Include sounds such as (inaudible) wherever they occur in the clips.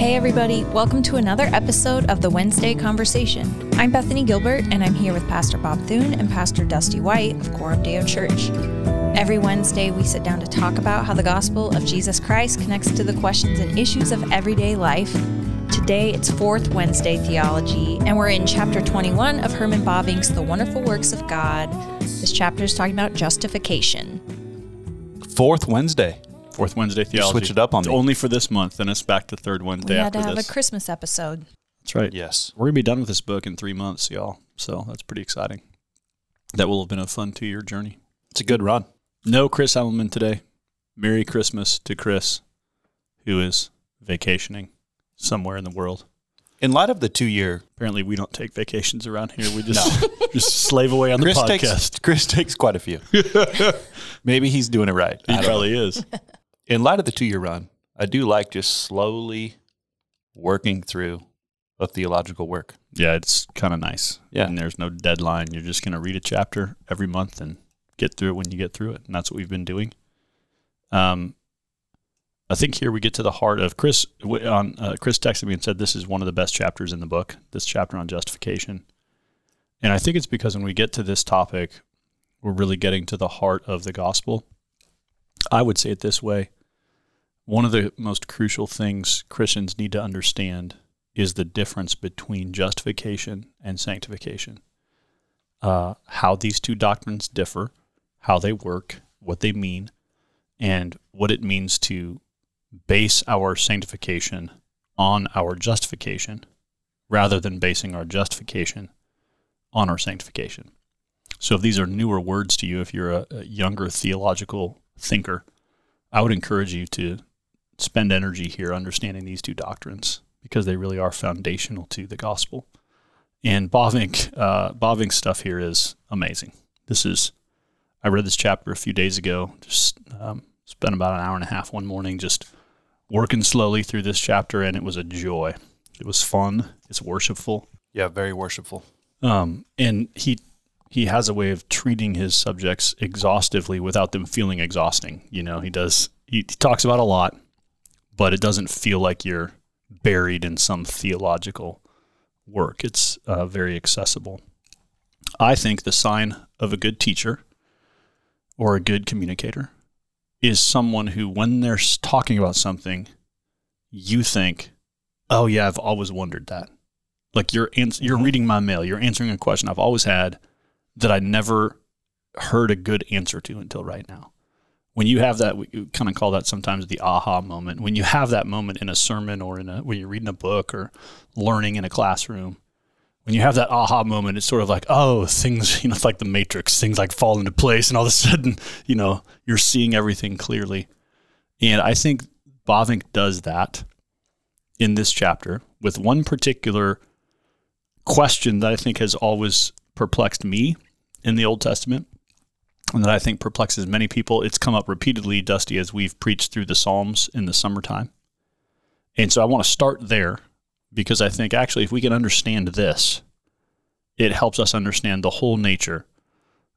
Hey, everybody, welcome to another episode of the Wednesday Conversation. I'm Bethany Gilbert, and I'm here with Pastor Bob Thune and Pastor Dusty White of Coram Deo Church. Every Wednesday, we sit down to talk about how the gospel of Jesus Christ connects to the questions and issues of everyday life. Today, it's Fourth Wednesday Theology, and we're in chapter 21 of Herman Bavinck's The Wonderful Works of God. This chapter is talking about justification. Fourth Wednesday. Fourth Wednesday theology. switch it up on It's me. Only for this month, then it's back to third Wednesday We had after to have this. a Christmas episode. That's right. Yes. We're gonna be done with this book in three months, y'all. So that's pretty exciting. That will have been a fun two-year journey. It's a good run. No Chris Ellenman today. Merry Christmas to Chris, who is vacationing somewhere in the world. In light of the two year, Apparently, we don't take vacations around here. We (laughs) just (laughs) just slave away on the Chris podcast. takes Chris takes quite a few. (laughs) Maybe he's doing it right. I he don't know. probably is. In light of the two year run, I do like just slowly working through a theological work. Yeah, it's kind of nice. Yeah. And there's no deadline. You're just going to read a chapter every month and get through it when you get through it. And that's what we've been doing. Um, I think here we get to the heart of Chris. On uh, Chris texted me and said this is one of the best chapters in the book. This chapter on justification, and I think it's because when we get to this topic, we're really getting to the heart of the gospel. I would say it this way: one of the most crucial things Christians need to understand is the difference between justification and sanctification. Uh, how these two doctrines differ, how they work, what they mean, and what it means to base our sanctification on our justification rather than basing our justification on our sanctification. So, if these are newer words to you, if you're a, a younger theological thinker, I would encourage you to spend energy here understanding these two doctrines because they really are foundational to the gospel. And Bavinck, uh, Bavinck's stuff here is amazing. This is, I read this chapter a few days ago. Just um, spent about an hour and a half one morning just working slowly through this chapter, and it was a joy. It was fun. It's worshipful. Yeah, very worshipful. Um, and he he has a way of treating his subjects exhaustively without them feeling exhausting. You know, he does. He, he talks about a lot, but it doesn't feel like you're buried in some theological work. It's uh, very accessible. I think the sign of a good teacher or a good communicator is someone who, when they're talking about something, you think, "Oh yeah, I've always wondered that." Like you're ans- you're reading my mail, you're answering a question I've always had that I never heard a good answer to until right now. When you have that, we kind of call that sometimes the aha moment. When you have that moment in a sermon or in a when you're reading a book or learning in a classroom, when you have that aha moment, it's sort of like, oh, things, (laughs) you know, it's like the Matrix, things like fall into place, and all of a sudden, (laughs) you know, you're seeing everything clearly. And I think Bavinck does that in this chapter with one particular question that I think has always perplexed me in the Old Testament and that I think perplexes many people. It's come up repeatedly, Dusty, as we've preached through the Psalms in the summertime. And so I want to start there because I think actually if we can understand this, it helps us understand the whole nature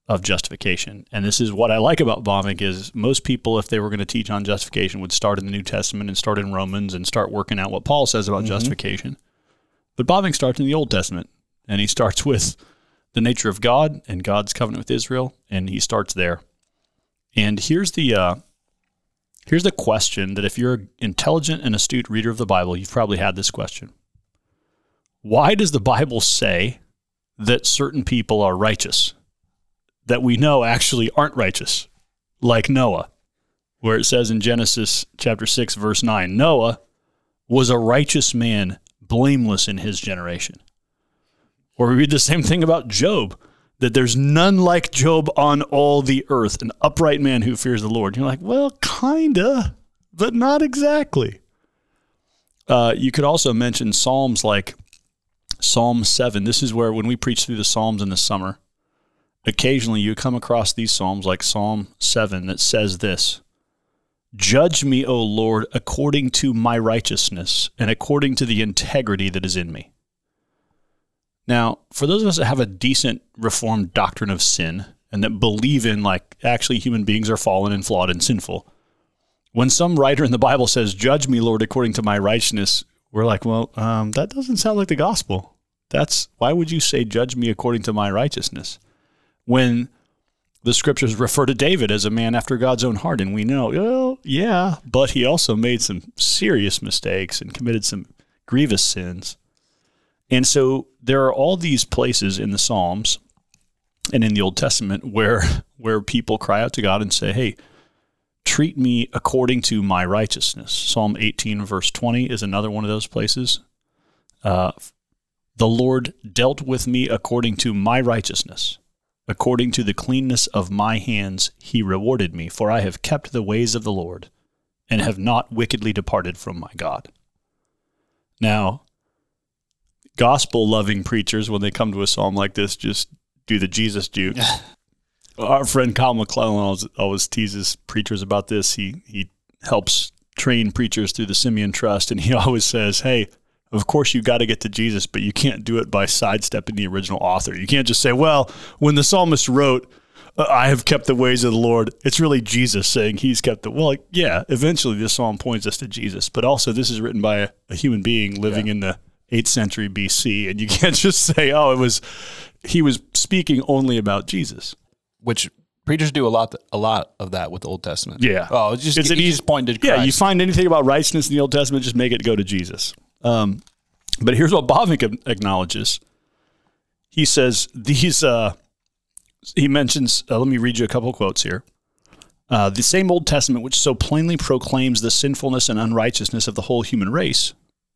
of justification. And this is what I like about Bavinck is most people, if they were going to teach on justification, would start in the New Testament and start in Romans and start working out what Paul says about mm-hmm. justification. But Bavinck starts in the Old Testament, and he starts (laughs) with the nature of God and God's covenant with Israel, and he starts there. And here's the uh, here's the question that if you're an intelligent and astute reader of the Bible, you've probably had this question: Why does the Bible say that certain people are righteous that we know actually aren't righteous, like Noah, where it says in Genesis chapter six verse nine, Noah was a righteous man, blameless in his generation. Or we read the same thing about Job, that there's none like Job on all the earth, an upright man who fears the Lord. You're like, well, kinda, but not exactly. Uh, you could also mention Psalms like Psalm 7. This is where, when we preach through the Psalms in the summer, occasionally you come across these Psalms like Psalm 7 that says this Judge me, O Lord, according to my righteousness and according to the integrity that is in me. Now, for those of us that have a decent reformed doctrine of sin and that believe in like actually human beings are fallen and flawed and sinful, when some writer in the Bible says, Judge me, Lord, according to my righteousness, we're like, well, um, that doesn't sound like the gospel. That's why would you say, judge me according to my righteousness? When the scriptures refer to David as a man after God's own heart, and we know, well, yeah, but he also made some serious mistakes and committed some grievous sins. And so there are all these places in the Psalms and in the Old Testament where (laughs) where people cry out to God and say, "Hey, treat me according to my righteousness." Psalm 18 verse 20 is another one of those places. Uh, the Lord dealt with me according to my righteousness. According to the cleanness of my hands, he rewarded me, for I have kept the ways of the Lord and have not wickedly departed from my God. Now, gospel loving preachers, when they come to a psalm like this, just do the Jesus juke. Our friend Kyle McClellan always, always teases preachers about this. He, he helps train preachers through the Simeon Trust, and he (laughs) always says, Hey, of course, you got to get to Jesus, but you can't do it by sidestepping the original author. You can't just say, well, when the psalmist wrote, uh, I have kept the ways of the Lord, it's really Jesus saying he's kept the. Well, yeah, eventually this psalm points us to Jesus, but also this is written by a, a human being living yeah. in the 8th century BC, and you (laughs) can't just say, oh, it was, he was speaking only about Jesus. Which preachers do a lot a lot of that with the Old Testament. Yeah. Oh, it's just it's he easy pointed to Christ. Yeah, you find anything about righteousness in the Old Testament, just make it go to Jesus. Um, but here's what Bavinck acknowledges. He says these. Uh, he mentions. Uh, let me read you a couple quotes here. Uh, the same Old Testament, which so plainly proclaims the sinfulness and unrighteousness of the whole human race,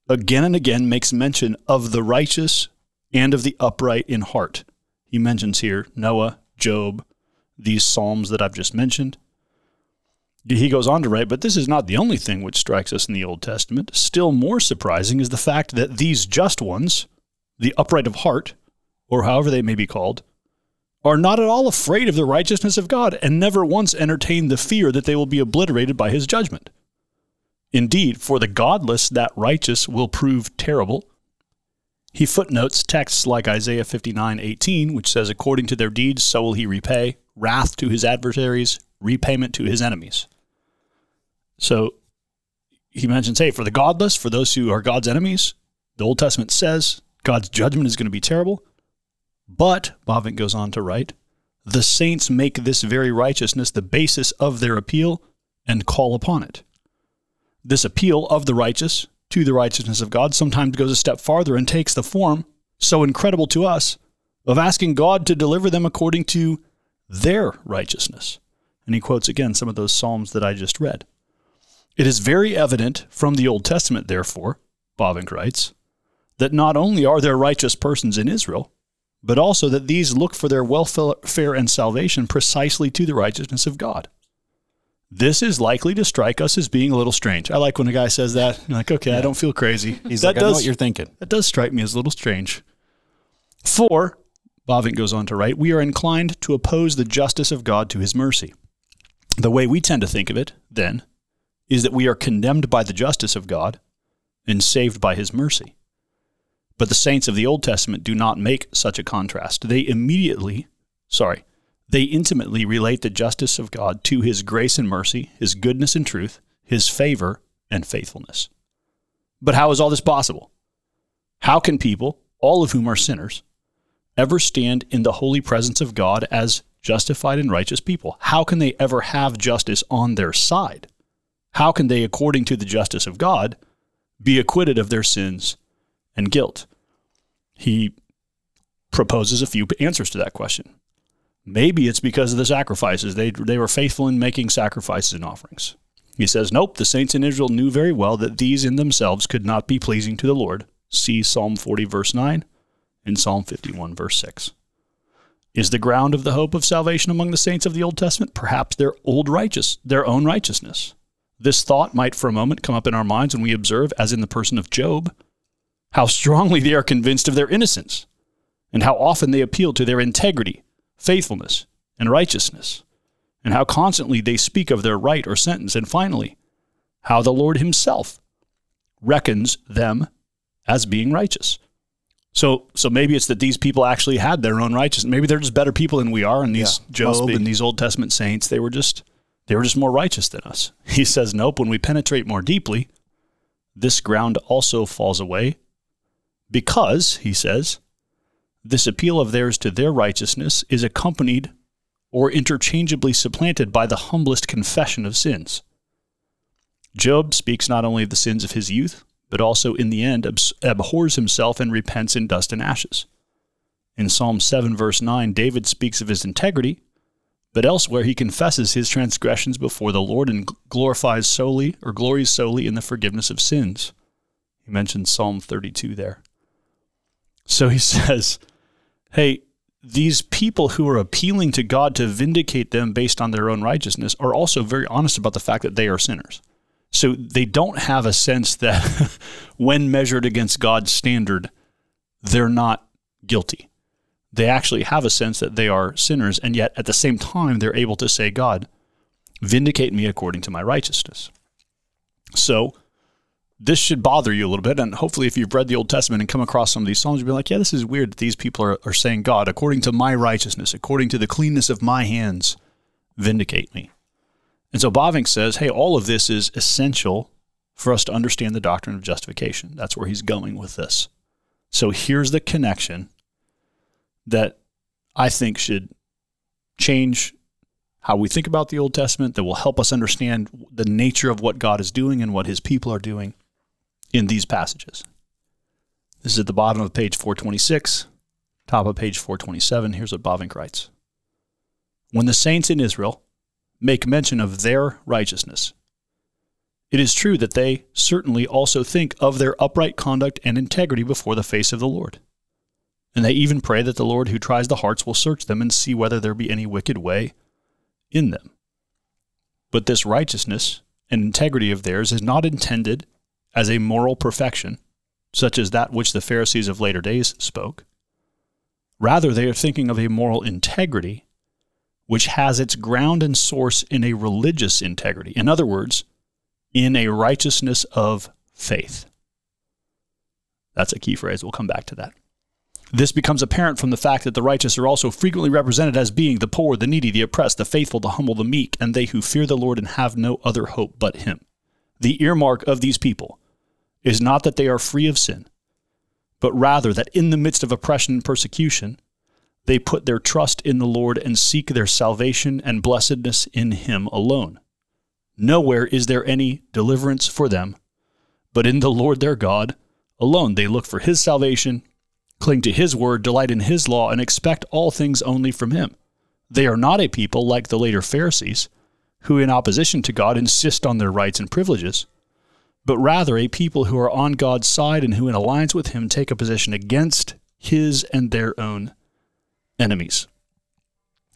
again and again makes mention of the righteous and of the upright in heart. He mentions here Noah, Job, these Psalms that I've just mentioned. He goes on to write, but this is not the only thing which strikes us in the Old Testament. Still more surprising is the fact that these just ones, the upright of heart, or however they may be called, are not at all afraid of the righteousness of God and never once entertain the fear that they will be obliterated by his judgment. Indeed, for the godless, that righteous will prove terrible. He footnotes texts like Isaiah 59 18, which says, According to their deeds, so will he repay, wrath to his adversaries, repayment to his enemies. So he mentions, hey, for the godless, for those who are God's enemies, the Old Testament says God's judgment is going to be terrible. But, Bavinck goes on to write, the saints make this very righteousness the basis of their appeal and call upon it. This appeal of the righteous to the righteousness of God sometimes goes a step farther and takes the form, so incredible to us, of asking God to deliver them according to their righteousness. And he quotes again some of those Psalms that I just read. It is very evident from the Old Testament, therefore, Bavinck writes, that not only are there righteous persons in Israel, but also that these look for their welfare and salvation precisely to the righteousness of God. This is likely to strike us as being a little strange. I like when a guy says that. You're like, okay, yeah. I don't feel crazy. He's that like, does, I know what you're thinking. That does strike me as a little strange. For, Bavinck goes on to write, we are inclined to oppose the justice of God to his mercy. The way we tend to think of it, then, is that we are condemned by the justice of God and saved by his mercy. But the saints of the Old Testament do not make such a contrast. They immediately, sorry, they intimately relate the justice of God to his grace and mercy, his goodness and truth, his favor and faithfulness. But how is all this possible? How can people, all of whom are sinners, ever stand in the holy presence of God as justified and righteous people? How can they ever have justice on their side? how can they, according to the justice of God, be acquitted of their sins and guilt? He proposes a few answers to that question. Maybe it's because of the sacrifices. They, they were faithful in making sacrifices and offerings. He says, Nope, the saints in Israel knew very well that these in themselves could not be pleasing to the Lord. See Psalm 40, verse 9, and Psalm 51, verse 6. Is the ground of the hope of salvation among the saints of the Old Testament perhaps their old righteous, their own righteousness? This thought might for a moment come up in our minds when we observe, as in the person of Job, how strongly they are convinced of their innocence, and how often they appeal to their integrity, faithfulness, and righteousness, and how constantly they speak of their right or sentence, and finally, how the Lord Himself reckons them as being righteous. So, so maybe it's that these people actually had their own righteousness. Maybe they're just better people than we are, and these yeah, Job and these Old Testament saints, they were just they were just more righteous than us. (laughs) He says, nope, when we penetrate more deeply, this ground also falls away because, he says, this appeal of theirs to their righteousness is accompanied or interchangeably supplanted by the humblest confession of sins. Job speaks not only of the sins of his youth, but also in the end abhors himself and repents in dust and ashes. In Psalm 7, verse 9, David speaks of his integrity, but elsewhere he confesses his transgressions before the Lord and glorifies solely or glories solely in the forgiveness of sins. He mentions Psalm 32 there. So he (laughs) says, Hey, these people who are appealing to God to vindicate them based on their own righteousness are also very honest about the fact that they are sinners. So they don't have a sense that (laughs) when measured against God's standard, they're not guilty. They actually have a sense that they are sinners, and yet at the same time, they're able to say, God, vindicate me according to my righteousness. So this should bother you a little bit. And hopefully, if you've read the Old Testament and come across some of these Psalms, you'll be like, yeah, this is weird that these people are, are saying, God, according to my righteousness, according to the cleanness of my hands, vindicate me. And so Bavinck says, hey, all of this is essential for us to understand the doctrine of justification. That's where he's going with this. So here's the connection that I think should change how we think about the Old Testament, that will help us understand the nature of what God is doing and what his people are doing in these passages. This is at the bottom of page 426, top of page 427. Here's what Bavinck writes When the saints in Israel make mention of their righteousness, it is true that they certainly also think of their upright conduct and integrity before the face of the Lord. And they even pray that the Lord who tries the hearts will search them and see whether there be any wicked way in them. But this righteousness and integrity of theirs is not intended as a moral perfection, such as that which the Pharisees of later days spoke. Rather, they are thinking of a moral integrity which has its ground and source in a religious integrity. In other words, in a righteousness of faith. That's a key phrase. We'll come back to that. This becomes apparent from the fact that the righteous are also frequently represented as being the poor, the needy, the oppressed, the faithful, the humble, the meek, and they who fear the Lord and have no other hope but Him. The earmark of these people is not that they are free of sin, but rather that in the midst of oppression and persecution, they put their trust in the Lord and seek their salvation and blessedness in Him alone. Nowhere is there any deliverance for them, but in the Lord their God alone. They look for His salvation, cling to His word, delight in His law, and expect all things only from Him. They are not a people like the later Pharisees, who in opposition to God insist on their rights and privileges but rather a people who are on God's side and who, in alliance with Him, take a position against His and their own enemies.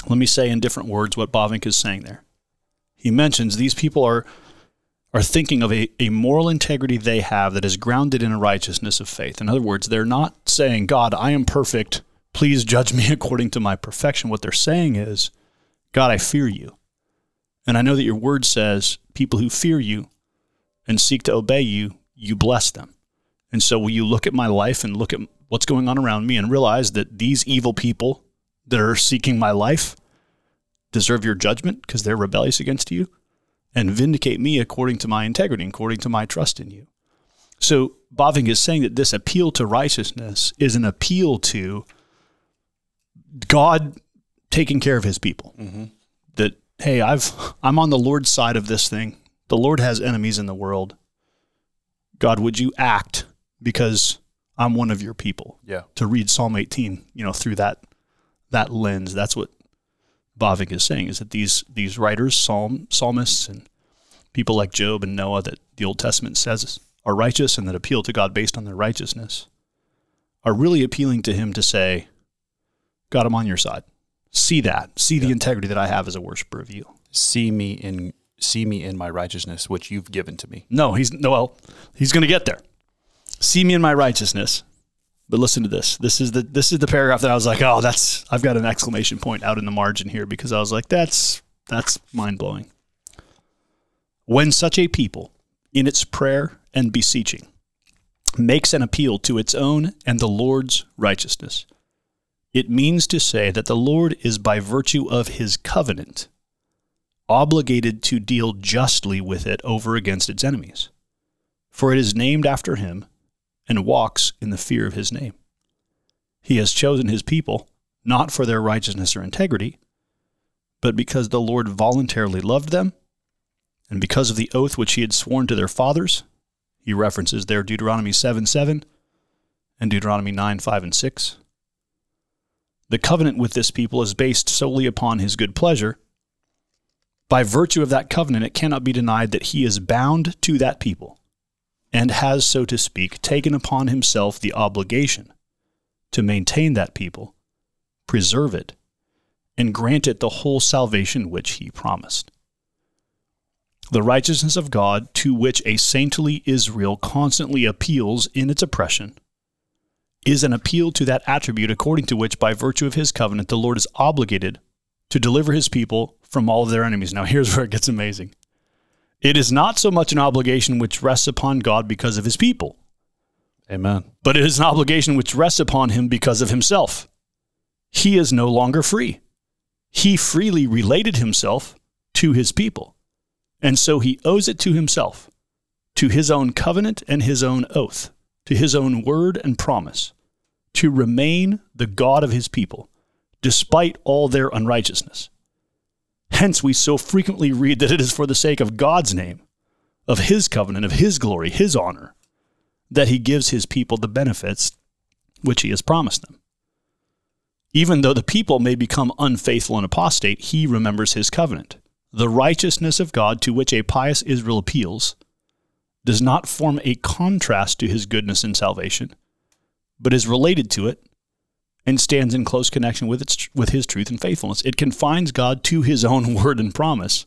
Let me say in different words what Bavinck is saying there. He mentions these people are, are thinking of a, a moral integrity they have that is grounded in a righteousness of faith. In other words, they're not saying, God, I am perfect. Please judge me (laughs) according to my perfection. What they're saying is, God, I fear you. And I know that your word says people who fear you and seek to obey you, you bless them. And so, will you look at my life and look at what's going on around me and realize that these evil people that are seeking my life deserve your judgment because they're rebellious against you? And vindicate me according to my integrity, according to my trust in you. So, Bavinck is saying that this appeal to righteousness is an appeal to God taking care of his people. Mm-hmm. That, hey, I've, I'm on the Lord's side of this thing. The Lord has enemies in the world. God, would you act because I'm one of your people? Yeah. To read Psalm 18, you know, through that that lens, that's what Bavinck is saying is that these these writers, psalm psalmists, and people like Job and Noah that the Old Testament says are righteous and that appeal to God based on their righteousness, are really appealing to Him to say, God, I'm on your side. See that. See yeah. the integrity that I have as a worshiper of you. See me in see me in my righteousness, which you've given to me. No, he's no, well, he's going to get there. See me in my righteousness. But listen to this. This is the this is the paragraph that I was like, oh, that's I've got an exclamation point out in the margin here because I was like, that's that's mind blowing. When such a people, in its prayer and beseeching, makes an appeal to its own and the Lord's righteousness, it means to say that the Lord is by virtue of his covenant obligated to deal justly with it over against its enemies. for it is named after him and walks in the fear of his name. He has chosen his people not for their righteousness or integrity, but because the Lord voluntarily loved them, and because of the oath which he had sworn to their fathers. He references there Deuteronomy 7 7 and Deuteronomy 9 5 and 6. The covenant with this people is based solely upon his good pleasure. By virtue of that covenant, it cannot be denied that he is bound to that people and has, so to speak, taken upon himself the obligation to maintain that people, preserve it, and grant it the whole salvation which he promised. The righteousness of God, to which a saintly Israel constantly appeals in its oppression, is an appeal to that attribute according to which, by virtue of his covenant, the Lord is obligated to deliver his people from all of their enemies. Now, here's where it gets amazing. It is not so much an obligation which rests upon God because of his people, Amen. but it is an obligation which rests upon him because of himself. He is no longer free. He freely related himself to his people, and so he owes it to himself, to his own covenant and his own oath, to his own word and promise, to remain the God of his people, despite all their unrighteousness. Hence, we so frequently read that it is for the sake of God's name, of his covenant, of his glory, his honor, that he gives his people the benefits which he has promised them. Even though the people may become unfaithful and apostate, he remembers his covenant. The righteousness of God to which a pious Israel appeals does not form a contrast to his goodness and salvation, but is related to it and stands in close connection with its with his truth and faithfulness. It confines God to his own (laughs) word and promise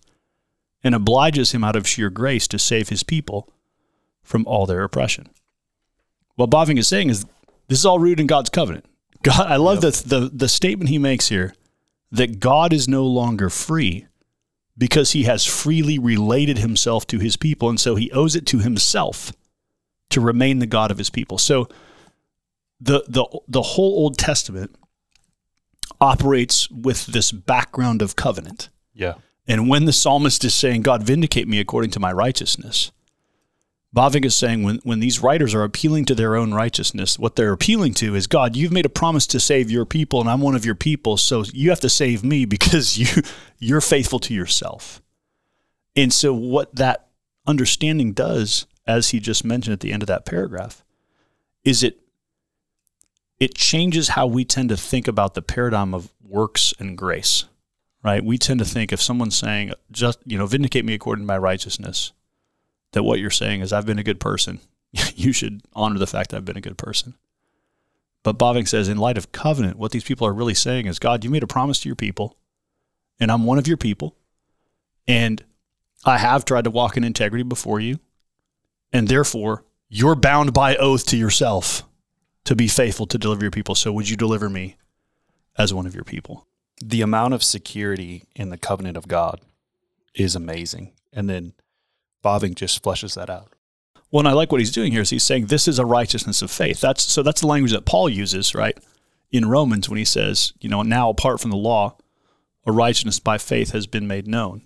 and obliges him out of sheer grace to save his people from all their oppression. What Bavinck is saying is this is all rooted in God's covenant. God, I love Yep. the, the the statement he makes here that God is no longer free because he has freely related himself to his people and so he owes it to himself to remain the God of his people. So the the the whole Old Testament operates with this background of covenant. Yeah. And when the psalmist is saying, God, vindicate me according to my righteousness, Bavinck is saying when, when these writers are appealing to their own righteousness, what they're appealing to is God, you've made a promise to save your people, and I'm one of your people, so you have to save me (laughs) because you you're faithful to yourself. And so what that understanding does, as he just mentioned at the end of that paragraph, is it it changes how we tend to think about the paradigm of works and grace right? We tend to think if someone's saying, just, you know, vindicate me according to my righteousness, that what you're saying is, I've been a good person. (laughs) you should honor the fact that I've been a good person. But Bavinck says, in light of covenant, what these people are really saying is, God, you made a promise to your people, and I'm one of your people, and I have tried to walk in integrity before you, and therefore you're bound by oath to yourself to be faithful to deliver your people. So would you deliver me as one of your people? The amount of security in the covenant of God is amazing. And then Bavinck just fleshes that out. Well, and I like what he's doing here is he's saying this is a righteousness of faith. That's so that's the language that Paul uses, right? In Romans when he says, you know, now apart from the law, a righteousness by faith has been made known.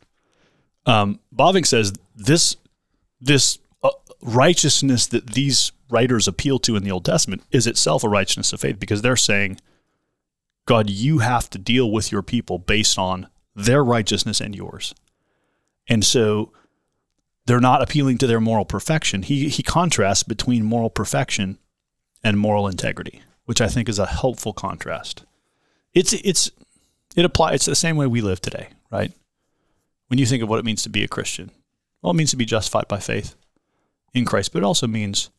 Um, says this this righteousness that these writers appeal to in the Old Testament is itself a righteousness of faith because they're saying, God, you have to deal with your people based on their righteousness and yours. And so they're not appealing to their moral perfection. He he contrasts between moral perfection and moral integrity, which I think is a helpful contrast. It's it's it apply it's the same way we live today, right? When you think of what it means to be a Christian, well, it means to be justified by faith in Christ, but it also means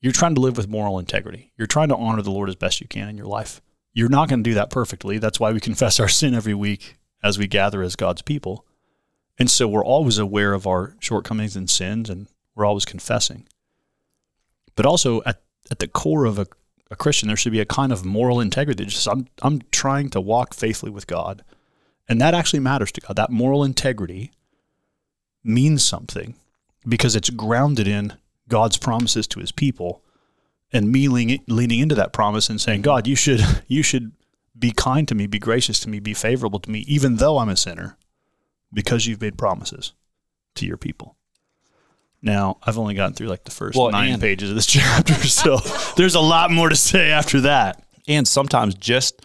you're trying to live with moral integrity. You're trying to honor the Lord as best you can in your life. You're not going to do that perfectly. That's why we confess our (laughs) sin every week as we gather as God's people. And so we're always aware of our shortcomings and sins, and we're always confessing. But also at, at the core of a, a Christian, there should be a kind of moral integrity. Just I'm I'm trying to walk faithfully with God. And that actually matters to God. That moral integrity means something because it's grounded in God's promises to his people and me leaning, leaning into that promise and saying, God, you should (laughs) you should be kind to me, be gracious to me, be favorable to me, even though I'm a sinner because you've made promises to your people. Now, I've only gotten through like the first Well, nine pages of this (laughs) chapter, so (laughs) there's a lot more to say after that. And sometimes just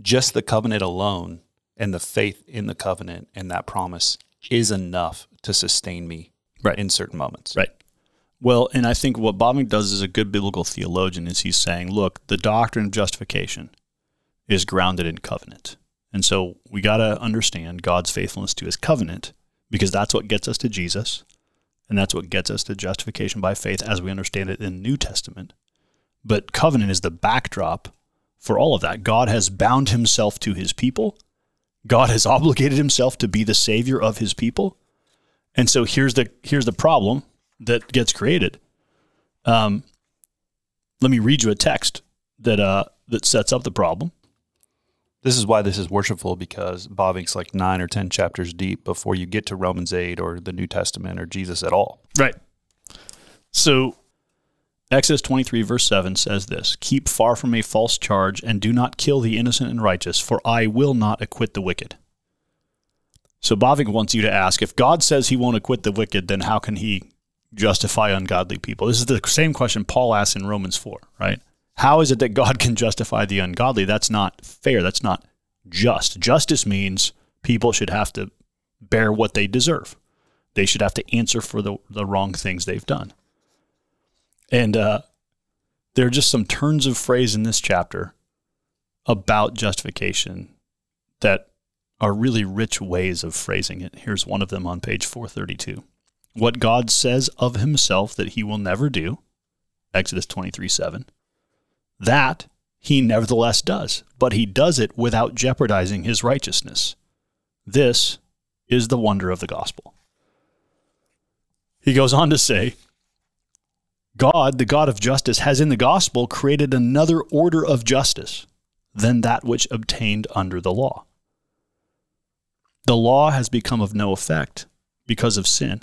just the covenant alone and the faith in the covenant and that promise is enough to sustain me Right. in certain moments. Right. Well, and I think what Bavinck does as a good biblical theologian is he's saying, look, the doctrine of justification is grounded in covenant. And so we got to understand God's faithfulness to his covenant because that's what gets us to Jesus. And that's what gets us to justification by faith as we understand it in the New Testament. But covenant is the backdrop for all of that. God has bound himself to his people. God has obligated himself to be the savior of his people. And so here's the here's the problem that gets created. Um, let me read you a text that uh, that sets up the problem. This is why this is worshipful because Bavinck's like nine or 10 chapters deep before you get to Romans 8 or the New Testament or Jesus at all. Right. So Exodus 23, verse 7 says this Keep far from a false charge and do not kill the innocent and righteous, for I will not acquit the wicked. So Bavinck wants you to ask if God says he won't acquit the wicked, then how can he justify ungodly people? This is the same question Paul asks in Romans 4, right? How is it that God can justify the ungodly? That's not fair. That's not just. Justice means people should have to bear what they deserve. They should have to answer for the, the wrong things they've done. And uh, there are just some turns of phrase in this chapter about justification that are really rich ways of phrasing it. Here's one of them on page 432. What God says of himself that he will never do, Exodus 23 7, that he nevertheless does, but he does it without jeopardizing his righteousness. This is the wonder of the gospel. He goes on to say, God, the God of justice, has in the gospel created another order of justice than that which obtained under the law. The law has become of no effect because of sin.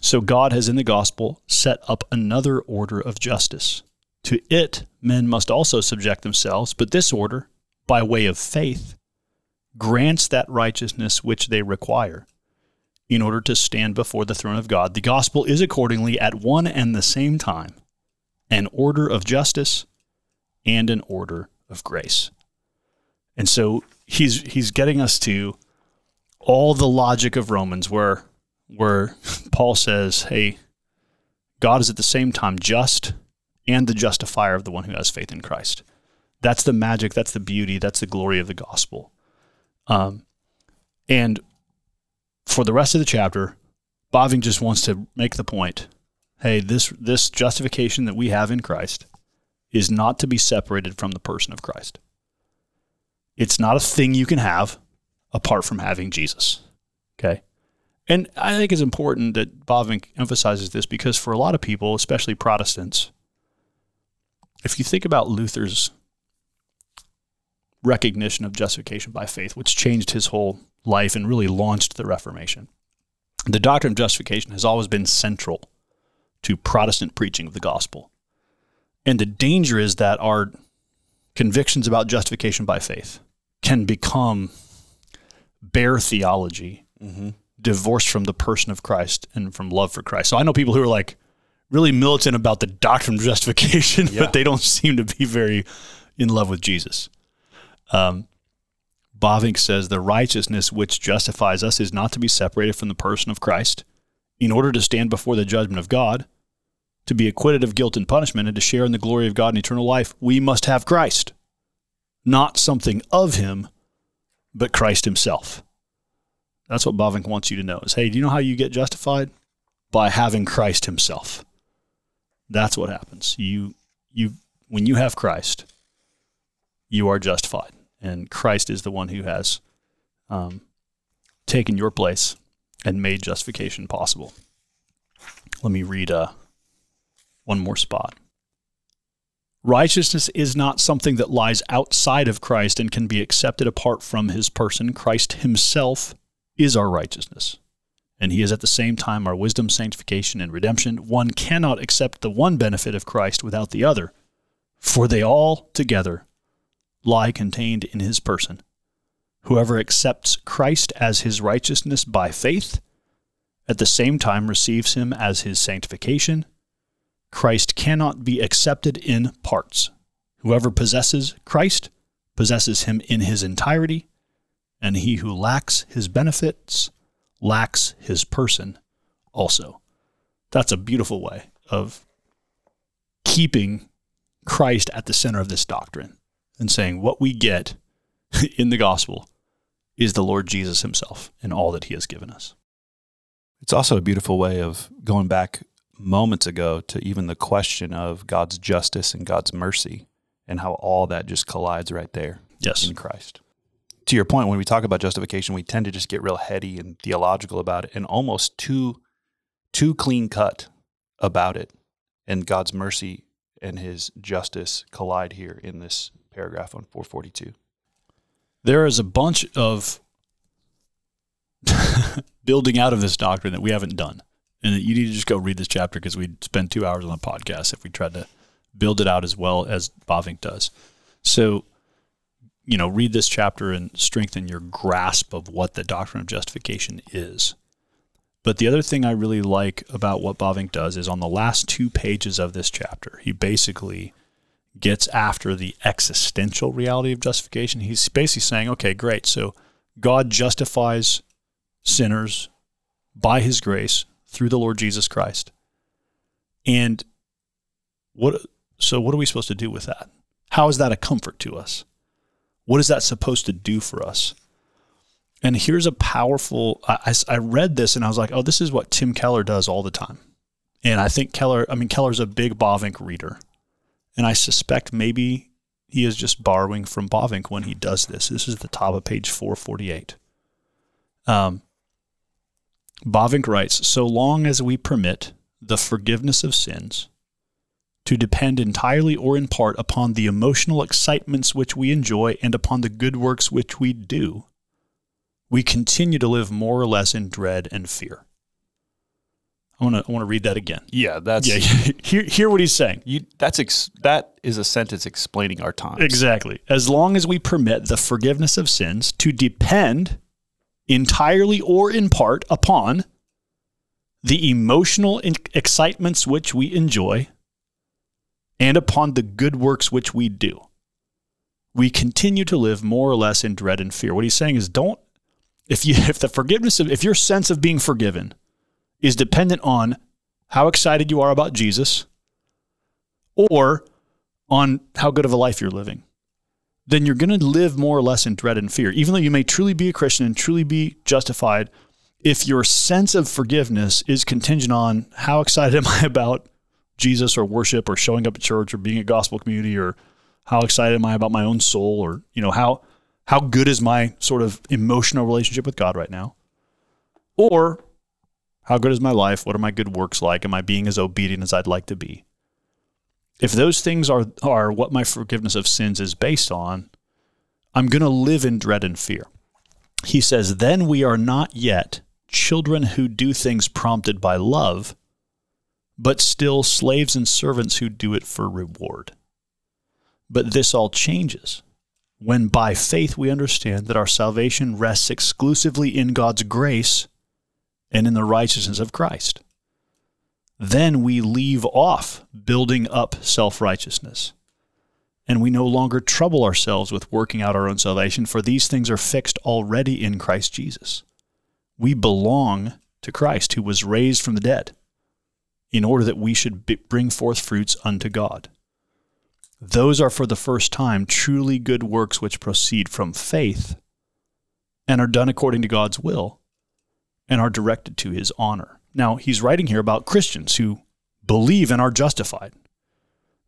So God has in the gospel set up another order of justice. To it, men must also subject themselves, but this order, by way of faith, grants that righteousness which they require in order to stand before the throne of God. The gospel is accordingly at one and the same time an order of justice and an order of grace. And so he's he's getting us to all the logic of Romans where where (laughs) Paul says, "Hey, God is at the same time just and the justifier of the one who has faith in Christ." That's the magic, that's the beauty, that's the glory of the gospel. Um, and for the rest of the chapter, Bavinck just wants to make the point hey, this, this justification that we have in Christ is not to be separated from the person of Christ. It's not a thing you can have apart from having Jesus. Okay. And I think it's important that Bavinck emphasizes this because for a lot of people, especially Protestants, if you think about Luther's recognition of justification by faith, which changed his whole life and really launched the Reformation. The doctrine of justification has always been central to Protestant preaching of the gospel. And the danger is that our convictions about justification by faith can become bare theology, divorced from the person of Christ and from love for Christ. So I know people who are like really militant about the doctrine of (laughs) justification, Yeah. but they don't seem to be very in love with Jesus. Um, Bavinck says the righteousness which justifies us is not to be separated from the person of Christ. In order to stand before the judgment of God, to be acquitted of guilt and punishment, and to share in the glory of God and eternal life, we must have Christ. Not something of him, but Christ himself. That's what Bavinck wants you to know is hey, do you know how you get justified? By having Christ himself. That's what happens. You you when you have Christ, you are justified. And Christ is the one who has um, taken your place and made justification possible. Let me read uh, one more spot. Righteousness is not something that lies outside of Christ and can be accepted apart from his person. Christ himself is our righteousness. And he is at the same time our wisdom, sanctification, and redemption. One cannot accept the one benefit of Christ without the other, for they all together lie contained in his person. Whoever accepts Christ as his righteousness by faith at the same time receives him as his sanctification, Christ cannot be accepted in parts. Whoever possesses Christ possesses him in his entirety, and he who lacks his benefits lacks his person also. That's a beautiful way of keeping Christ at the center of this doctrine and saying what we get (laughs) in the gospel is the Lord Jesus himself and all that he has given us. It's also a beautiful way of going back moments ago to even the question of God's justice and God's mercy and how all that just collides right there Yes. in Christ. To your point, when we talk about justification, we tend to just get real heady and theological about it and almost too too clean cut about it. And God's mercy and his justice collide here in this paragraph on 442. There is a bunch of (laughs) building out of this doctrine that we haven't done. And you need to just go read this chapter because we'd spend two hours on the podcast if we tried to build it out as well as Bavinck does. So, you know, read this chapter and strengthen your grasp of what the doctrine of justification is. But the other thing I really like about what Bavinck does is on the last two pages of this chapter, he basically gets after the existential reality of justification. He's basically saying, okay, great. So God justifies sinners by his grace through the Lord Jesus Christ. And what so what are we supposed to do with that? How is that a comfort to us? What is that supposed to do for us? And here's a powerful I, I, read this and I was like, oh, this is what Tim Keller does all the time. And I think Keller, I mean, Keller's a big Bavinck reader. And I suspect maybe he is just borrowing from Bavinck when he does this. This is the top of page 448. Um, Bavinck writes So long as we permit the forgiveness of sins to depend entirely or in part upon the emotional excitements which we enjoy and upon the good works which we do, we continue to live more or less in dread and fear. I want to I want to read that again. Yeah, that's Yeah, (laughs) hear, hear what he's saying. you that's ex, that is a sentence explaining our times. Exactly. As long as we permit the forgiveness of sins to depend entirely or in part upon the emotional excitements which we enjoy and upon the good works which we do, we continue to live more or less in dread and fear. What he's saying is don't if you (laughs) if the forgiveness of if your sense of being forgiven is dependent on how excited you are about Jesus or on how good of a life you're living, then you're going to live more or less in dread and fear. Even though you may truly be a Christian and truly be justified, if your sense of forgiveness is contingent on how excited (laughs) am I about Jesus or worship or showing up at church or being a gospel community or how excited am I about my own soul or you know how how good is my sort of emotional relationship with God right now? Or how good is my life? What are my good works like? Am I being as obedient as I'd like to be? If those things are are what my forgiveness of sins is based on, I'm going to live in dread and fear. He says, "Then we are not yet children who do things prompted by love, but still slaves and servants who do it for reward." But this all changes when by faith we understand that our salvation rests exclusively in God's grace and in the righteousness of Christ. Then we leave off building up self righteousness. And we no longer trouble ourselves with working out our own salvation, for these things are fixed already in Christ Jesus. We belong to Christ, who was raised from the dead, in order that we should bring forth fruits unto God. Those are for the first time truly good works which proceed from faith and are done according to God's will and are directed to his honor. Now, he's writing here about Christians who believe and are justified.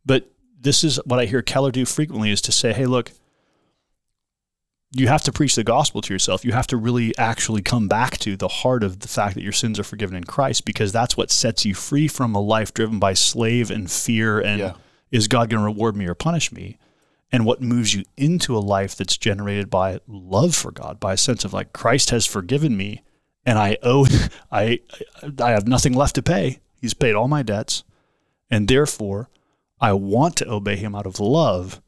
But this is what I hear Keller do frequently is to say, hey, look, you have to preach the gospel to yourself. You have to really actually come back to the heart of the fact that your sins are forgiven in Christ because that's what sets you free from a life driven by slave and fear and Yeah. is God going to reward me or punish me? And what moves you into a life that's generated by love for God, by a sense of like Christ has forgiven me and I owe (laughs) I I have nothing left to pay. He's paid all my debts. And therefore, I want to obey him out of love.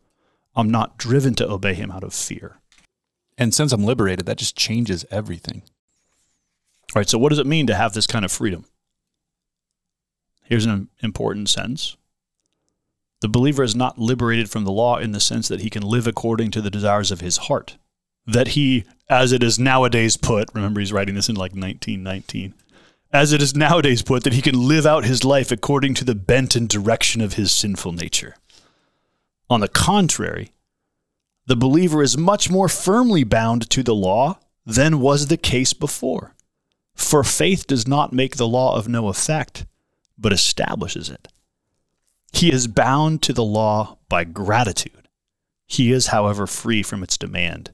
I'm not driven to obey him out of fear. And since I'm liberated, that just changes everything. All right, so what does it mean to have this kind of freedom? Here's an important sense. The believer is not liberated from the law in the sense that he can live according to the desires of his heart. That he, as it is nowadays put, remember he's writing this in like 1919, as it is nowadays put, that he can live out his life according to the bent and direction of his sinful nature. On the contrary, the believer is much more firmly bound to the law than was the case before. For faith does not make the law of no effect, but establishes it. He is bound to the law by gratitude. He is, however, free from its demand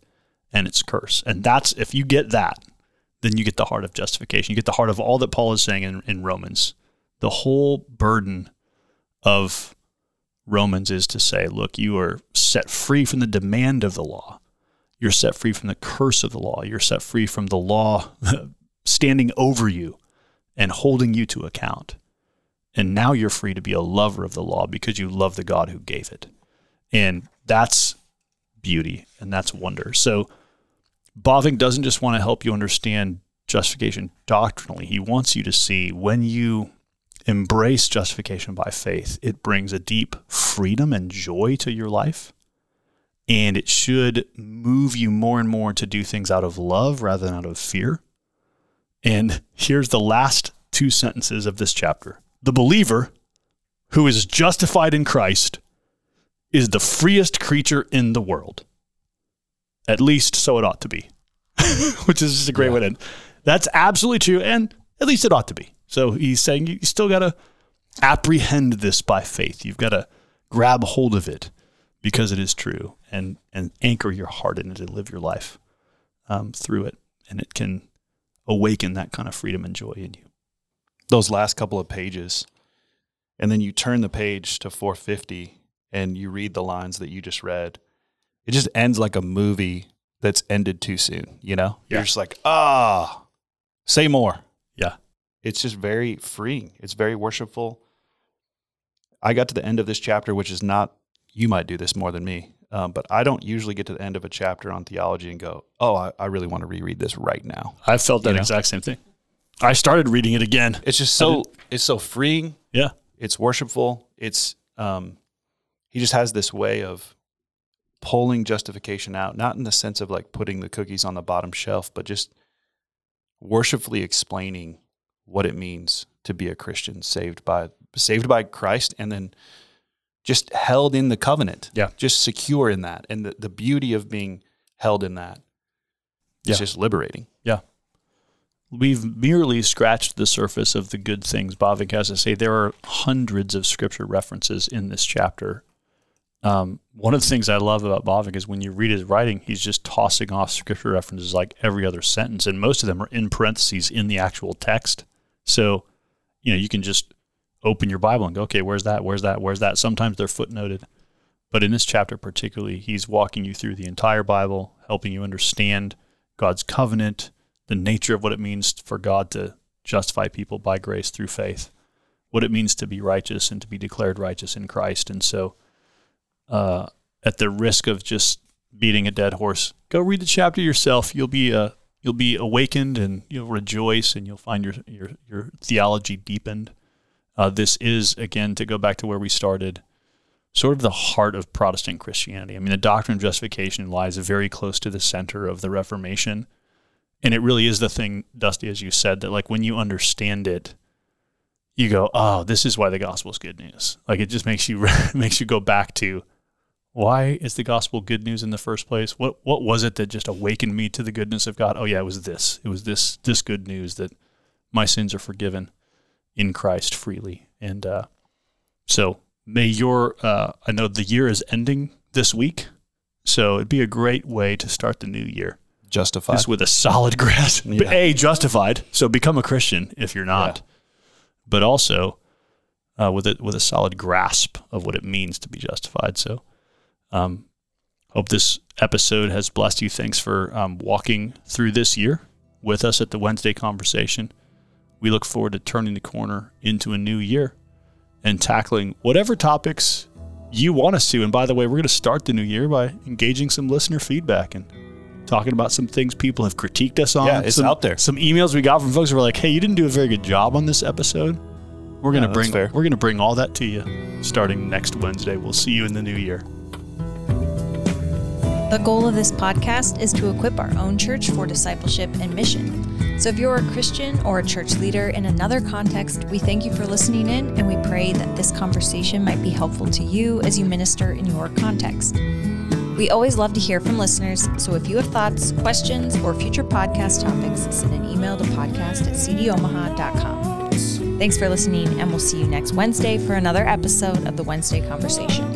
and its curse. And that's, if you get that, then you get the heart of justification. You get the heart of all that Paul is saying in, in Romans. The whole burden of Romans is to say, look, you are set free from the demand of the law. You're set free from the curse of the law. You're set free from the law (laughs) standing over you and holding you to account. And now you're free to be a lover of the law because you love the God who gave it. And that's beauty and that's wonder. So Bavinck doesn't just want to help you understand justification doctrinally. He wants you to see when you embrace justification by faith, it brings a deep freedom and joy to your life. And it should move you more and more to do things out of love rather than out of fear. And here's the last two sentences of this chapter the believer who is justified in Christ is the freest creature in the world. At least so it ought to be, (laughs) which is just a great yeah. way to end. That's absolutely true. And at least it ought to be. So he's saying you still got to apprehend this by faith. You've got to grab hold of it because it is true and, and anchor your heart in it and live your life um, through it. And it can awaken that kind of freedom and joy in you those last couple of pages, and then you turn the page to 450 and you read the lines that you just read, it just ends like a movie that's ended too soon. You know, yeah. you're just like, ah, oh, say more. Yeah, it's just very freeing. It's very worshipful. I got to the end of this chapter, which is not. You might do this more than me, um, but I don't usually get to the end of a chapter on theology and go, "Oh, I, I really want to reread this right now." I felt that you know? exact same thing. I started reading it again. It's just so it's so freeing. Yeah. It's worshipful. It's um he just has this way of pulling justification out, not in the sense of like putting the cookies on the bottom shelf, but just worshipfully explaining what it means to be a Christian, saved by saved by Christ and then just held in the covenant. Yeah. Just secure in that. And the, the beauty of being held in that. It's yeah. just liberating. Yeah we've merely scratched the surface of the good things Bavinck has to say. There are hundreds of scripture references in this chapter. Um, one of the things I love about Bavinck is when you read his writing, he's just tossing off scripture references like every other sentence, and most of them are in parentheses in the actual text. So, you know, you can just open your Bible and go, okay, where's that? Where's that? Where's that? Sometimes they're footnoted. But in this chapter particularly, he's walking you through the entire Bible, helping you understand God's covenant, the nature of what it means for God to justify people by grace through faith, what it means to be righteous and to be declared righteous in Christ. And so, uh, at the risk of just beating a dead horse, go read the chapter yourself. You'll be uh, you'll be awakened and you'll rejoice and you'll find your your your theology deepened. Uh, this is again to go back to where we started, sort of the heart of Protestant Christianity. I mean, the doctrine of justification lies very close to the center of the Reformation and it really is the thing, Dusty, as you said, that like when you understand it, you go, oh, this is why the gospel is good news. Like it just makes you (laughs) makes you go back to why is the gospel good news in the first place? What what was it that just awakened me to the goodness of God? Oh yeah, it was this. It was this this good news that my sins are forgiven in Christ freely. And uh, so may your uh, I know the year is ending this week, so it'd be a great way to start the new year justified. Just with a solid (laughs) grasp. Yeah. A, justified. So become a Christian if you're not. Yeah. But also uh, with it with a solid grasp of what it means to be justified. So um, hope this episode has blessed you. Thanks for um, walking through this year with us at the Wednesday conversation. We look forward to turning the corner into a new year and tackling whatever topics you want us to. And by the way, we're going to start the new year by engaging some listener feedback and talking about some things people have critiqued us on. Yeah, it's some, out there. Some emails we got from folks who were like, "Hey, you didn't do a very good job on this episode." We're gonna Yeah, bring we're gonna bring all that to you starting next Wednesday. We'll see you in the new year. The goal of this podcast is to equip our own church for discipleship and mission. So if you're a Christian or a church leader in another context, we thank you for listening in and we pray that this conversation might be helpful to you as you minister in your context. We always love to hear from listeners, so if you have thoughts, questions, or future podcast topics, send an email to podcast at cdomaha.com. Thanks for listening, and we'll see you next Wednesday for another episode of the Wednesday Conversation.